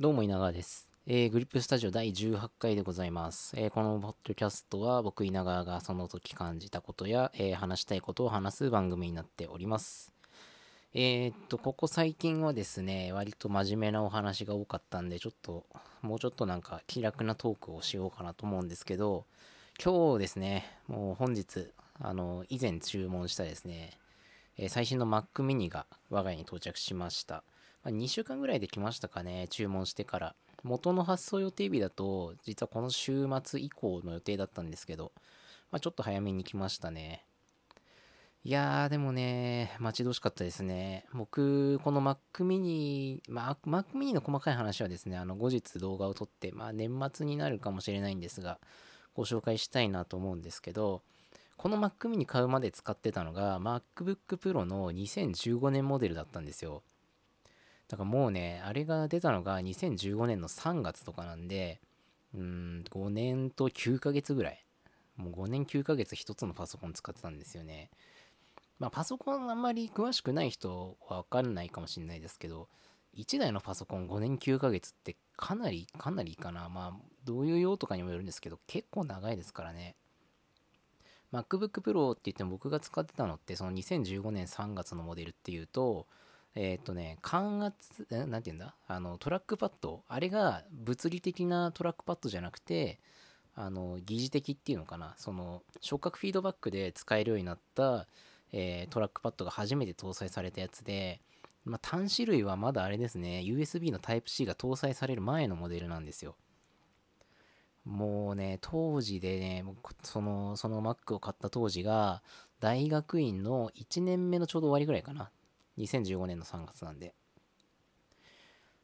どうも稲川です。えーグリップスタジオ第18回でございます。えーこのポッドキャストは僕稲川がその時感じたことや、えー話したいことを話す番組になっております。えーっと、ここ最近はですね、割と真面目なお話が多かったんで、ちょっと、もうちょっとなんか気楽なトークをしようかなと思うんですけど、今日ですね、もう本日、あの、以前注文したですね、え最新の Mac mini が我が家に到着しました。まあ、2週間ぐらいで来ましたかね、注文してから。元の発送予定日だと、実はこの週末以降の予定だったんですけど、まあ、ちょっと早めに来ましたね。いやー、でもね、待ち遠しかったですね。僕、この Mac mini、まあ、Mac mini の細かい話はですね、あの、後日動画を撮って、まあ、年末になるかもしれないんですが、ご紹介したいなと思うんですけど、この Mac mini 買うまで使ってたのが MacBook Pro の2015年モデルだったんですよ。だからもうね、あれが出たのが2015年の3月とかなんで、うん、5年と9ヶ月ぐらい。もう5年9ヶ月一つのパソコン使ってたんですよね。まあパソコンあんまり詳しくない人はわかんないかもしれないですけど、1台のパソコン5年9ヶ月ってかなり、かなりいいかな。まあ、どういう用とかにもよるんですけど、結構長いですからね。MacBook Pro って言っても僕が使ってたのってその2015年3月のモデルっていうとえーっとね感圧えなんて言うんだ？あのトラックパッド。あれが物理的なトラックパッドじゃなくてあの疑似的っていうのかな？その触覚フィードバックで使えるようになった、えートラックパッドが初めて搭載されたやつでまあ、端子類はまだあれですね。USB の Type-C が搭載される前のモデルなんですよ。もうね、当時でね、その、その Mac を買った当時が、大学院の1年目のちょうど終わりぐらいかな。2015年の3月なんで。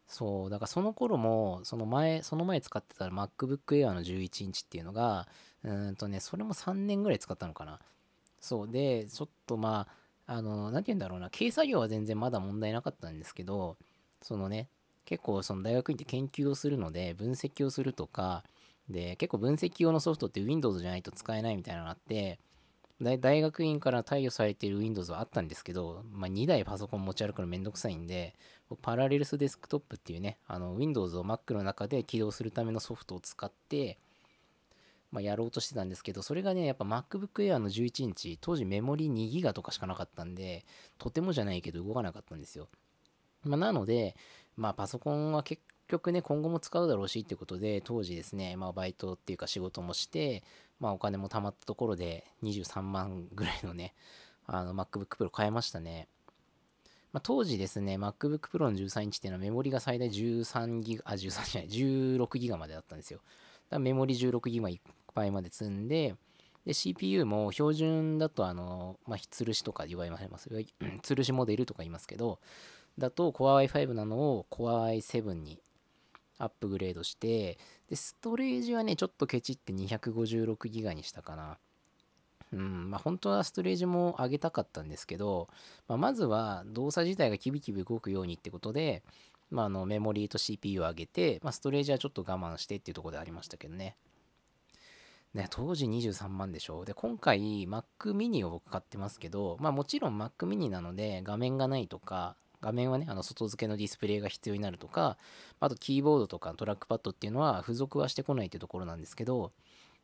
そう、だからその頃も、その前、その前使ってた MacBook Air の11インチっていうのが、うんとね、それも3年ぐらい使ったのかな。そう、で、ちょっとまあ、あの、なんて言うんだろうな、軽作業は全然まだ問題なかったんですけど、そのね、結構その大学院って研究をするので、分析をするとか、で、結構分析用のソフトって Windows じゃないと使えないみたいなのがあって、大大学院から貸与されている Windows はあったんですけど、まあ、2台パソコン持ち歩くのめんどくさいんで、パラレルスデスクトップっていうね、あの Windows を Mac の中で起動するためのソフトを使って、まあ、やろうとしてたんですけど、それがね、やっぱ MacBook Air の11インチ、当時メモリ2ギガとかしかなかったんで、とてもじゃないけど動かなかったんですよ。まあ、なので、まあ、パソコンは結局ね、今後も使うだろうしってことで、当時ですね、まあ、バイトっていうか仕事もして、まあ、お金も貯まったところで、23万ぐらいのね、あの、MacBook Pro 買いましたね。まあ、当時ですね、MacBook Pro の13インチっていうのはメモリが最大13ギガ、あ、13じゃない、16ギガまでだったんですよ。だからメモリ16ギガいっぱいまで積んで、で、CPU も標準だと、あの、まあ、吊るしとか言われます。吊るしモデルとか言いますけど、だと Core i5 なのを Core i7 にアップグレードして、で、ストレージはね、ちょっとケチって256ギガにしたかな。うん、まあ本当はストレージも上げたかったんですけど、まあ、まずは動作自体がキビキビ動くようにってことで、まあ、あのメモリーと CPU を上げて、まあ、ストレージはちょっと我慢してっていうところでありましたけどね。ね、当時23万でしょ？で、今回 Mac mini を僕買ってますけど、まあもちろん Mac mini なので画面がないとか、画面はね、あの外付けのディスプレイが必要になるとか、あとキーボードとかトラックパッドっていうのは付属はしてこないっていうところなんですけど、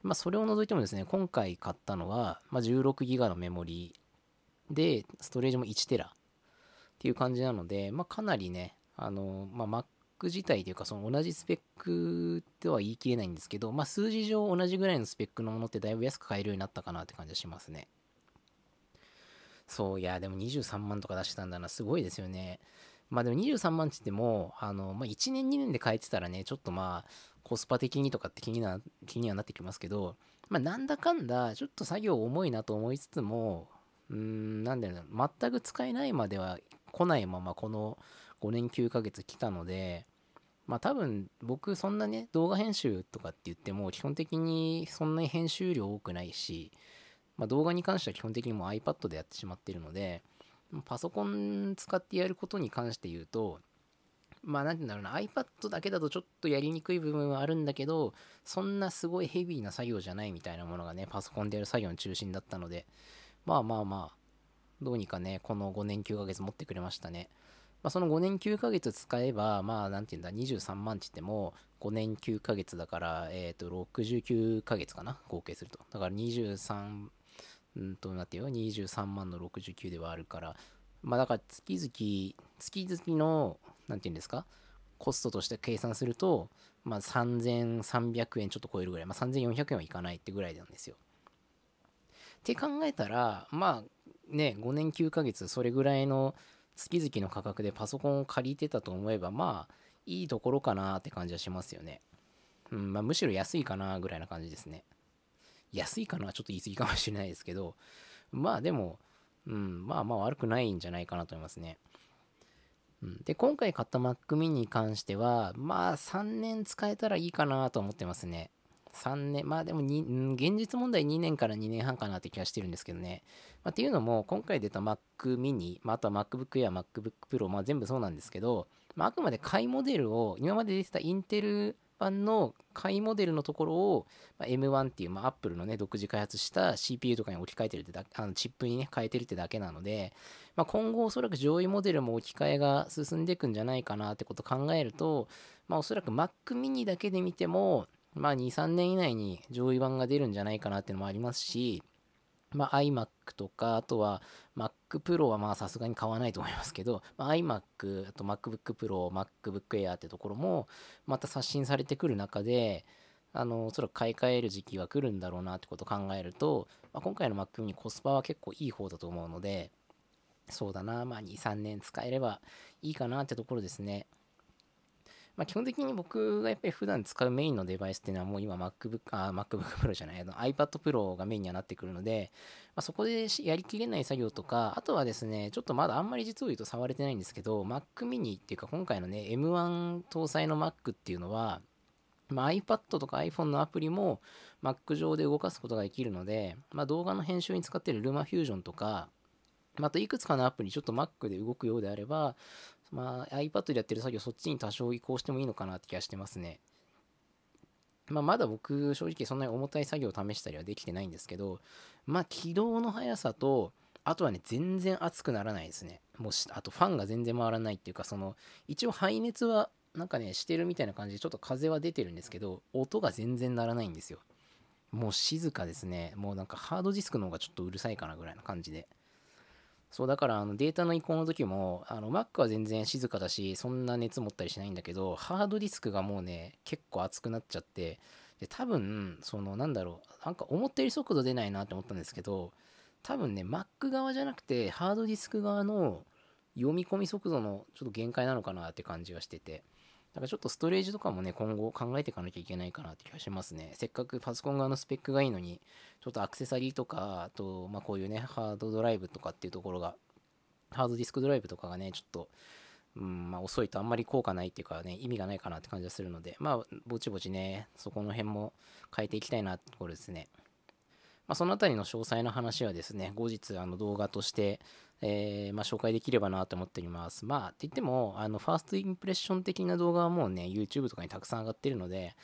まあそれを除いてもですね、今回買ったのは、まあ、16ギガのメモリで、ストレージも1テラっていう感じなので、まあかなりね、あの、まあ Mac 自体というか、その同じスペックとは言い切れないんですけど、まあ数字上同じぐらいのスペックのものってだいぶ安く買えるようになったかなって感じがしますね。そう、いや、でも23万とか出してたんだな、すごいですよね。まあでも23万って言っても、あの、まあ1年2年で買えてたらね、ちょっとまあ、コスパ的にとかって気にな、気にはなってきますけど、まあなんだかんだ、ちょっと作業重いなと思いつつも、うーん、なんだろう、全く使えないまでは来ないまま、この5年9ヶ月来たので、まあ多分僕そんなね動画編集とかって言っても基本的にそんなに編集量多くないし、まあ、動画に関しては基本的にもう iPad でやってしまっているのでパソコン使ってやることに関して言うとまあなんて言うんだろうな iPad だけだとちょっとやりにくい部分はあるんだけどそんなすごいヘビーな作業じゃないみたいなものがねパソコンでやる作業の中心だったのでまあまあまあどうにかねこの5年9ヶ月持ってくれましたねまあ、その5年9ヶ月使えば、まあ、なんていうんだ、23万って言っても、5年9ヶ月だから、えっ、ー、と、69ヶ月かな、合計すると。だから23、うんと、なってよ、23万の69ではあるから、まあ、だから月々、月々の、なんていうんですか、コストとして計算すると、まあ、3300円ちょっと超えるぐらい、まあ、3400円はいかないってぐらいなんですよ。って考えたら、まあね、5年9ヶ月、それぐらいの月々の価格でパソコンを借りてたと思えば、まあ、いいところかなって感じはしますよね。うん、まあ、むしろ安いかなぐらいな感じですね。安いかなちょっと言い過ぎかもしれないですけど、まあでも、うん、まあまあ悪くないんじゃないかなと思いますね。うん、で、今回買った Mac mini に関しては、まあ3年使えたらいいかなと思ってますね。3年、まあでも現実問題2年から2年半かなって気がしてるんですけどね。まあ、っていうのも、今回出た Mac mini、まあ、あとは MacBook Air、MacBook Pro、まあ全部そうなんですけど、まあ、あくまで買いモデルを、今まで出てたインテル般の買いモデルのところを、まあ、M1 っていう、まあ、Apple のね、独自開発した CPU とかに置き換えてるってだあのチップにね、変えてるってだけなので、まあ、今後おそらく上位モデルも置き換えが進んでいくんじゃないかなってことを考えると、まあ、おそらく Mac mini だけで見ても、まあ、2、3年以内に上位版が出るんじゃないかなっていうのもありますし、まあ、iMac とか、あとは Mac Pro はまあさすがに買わないと思いますけど、まあ、iMac、あと MacBook Pro、MacBook Air ってところもまた刷新されてくる中で、あの、おそらく買い替える時期が来るんだろうなってことを考えると、まあ、今回の MacMe コスパは結構いい方だと思うので、そうだな、まあ2、3年使えればいいかなってところですね。まあ、基本的に僕がやっぱり普段使うメインのデバイスっていうのはもう今 MacBook、あ、MacBook Pro じゃない、あの iPad Pro がメインにはなってくるので、まあ、そこでやりきれない作業とか、あとはですね、ちょっとまだあんまり実を言うと触れてないんですけど、Mac mini っていうか今回のね、M1 搭載の Mac っていうのは、まあ、iPad とか iPhone のアプリも Mac 上で動かすことができるので、まあ、動画の編集に使っている LumaFusion とか、またいくつかのアプリちょっと Mac で動くようであれば、まあ、iPad でやってる作業、そっちに多少移行してもいいのかなって気がしてますね。まあ、まだ僕、正直そんなに重たい作業を試したりはできてないんですけど、まあ、起動の速さと、あとはね、全然熱くならないですね。もうあとファンが全然回らないっていうか、その、一応排熱は、なんかね、してるみたいな感じで、ちょっと風は出てるんですけど、音が全然鳴らないんですよ。もう静かですね。もうなんかハードディスクの方がちょっとうるさいかなぐらいな感じで。そう、だからあのデータの移行の時も、あの Mac は全然静かだし、そんな熱持ったりしないんだけど、ハードディスクがもうね、結構熱くなっちゃって、で、多分、そのなんだろう、なんか思ったより速度出ないなって思ったんですけど、多分ね、Mac 側じゃなくて、ハードディスク側の読み込み速度のちょっと限界なのかなって感じがしてて、だからちょっとストレージとかもね、今後考えていかなきゃいけないかなって気がしますね。せっかくパソコン側のスペックがいいのに、ちょっとアクセサリーとか、あと、まあこういうね、ハードドライブとかっていうところが、ハードディスクドライブとかがね、ちょっと、うん、まあ遅いとあんまり効果ないっていうかね、意味がないかなって感じがするので、まあ、ぼちぼちね、そこの辺も変えていきたいなってところですね。まあ、そのあたりの詳細な話はですね、後日あの動画として、えー、まあ、紹介できればなと思っております。まあ、って言っても、あの、ファーストインプレッション的な動画はもうね、YouTube とかにたくさん上がってるので、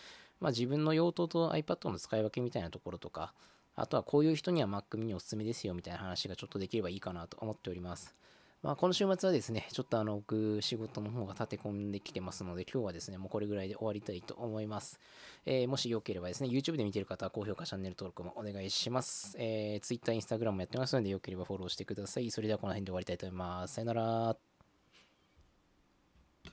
まあ、自分の用途と iPad の使い分けみたいなところとか、あとはこういう人には Mac mini おすすめですよみたいな話がちょっとできればいいかなと思っております。まあ、この週末はですね、ちょっとあの、僕、仕事の方が立て込んできてますので、今日はですね、もうこれぐらいで終わりたいと思います。えー、もしよければですね、YouTube で見てる方は高評価、チャンネル登録もお願いします。えー、Twitter、Instagram もやってますので、よければフォローしてください。それではこの辺で終わりたいと思います。さよなら。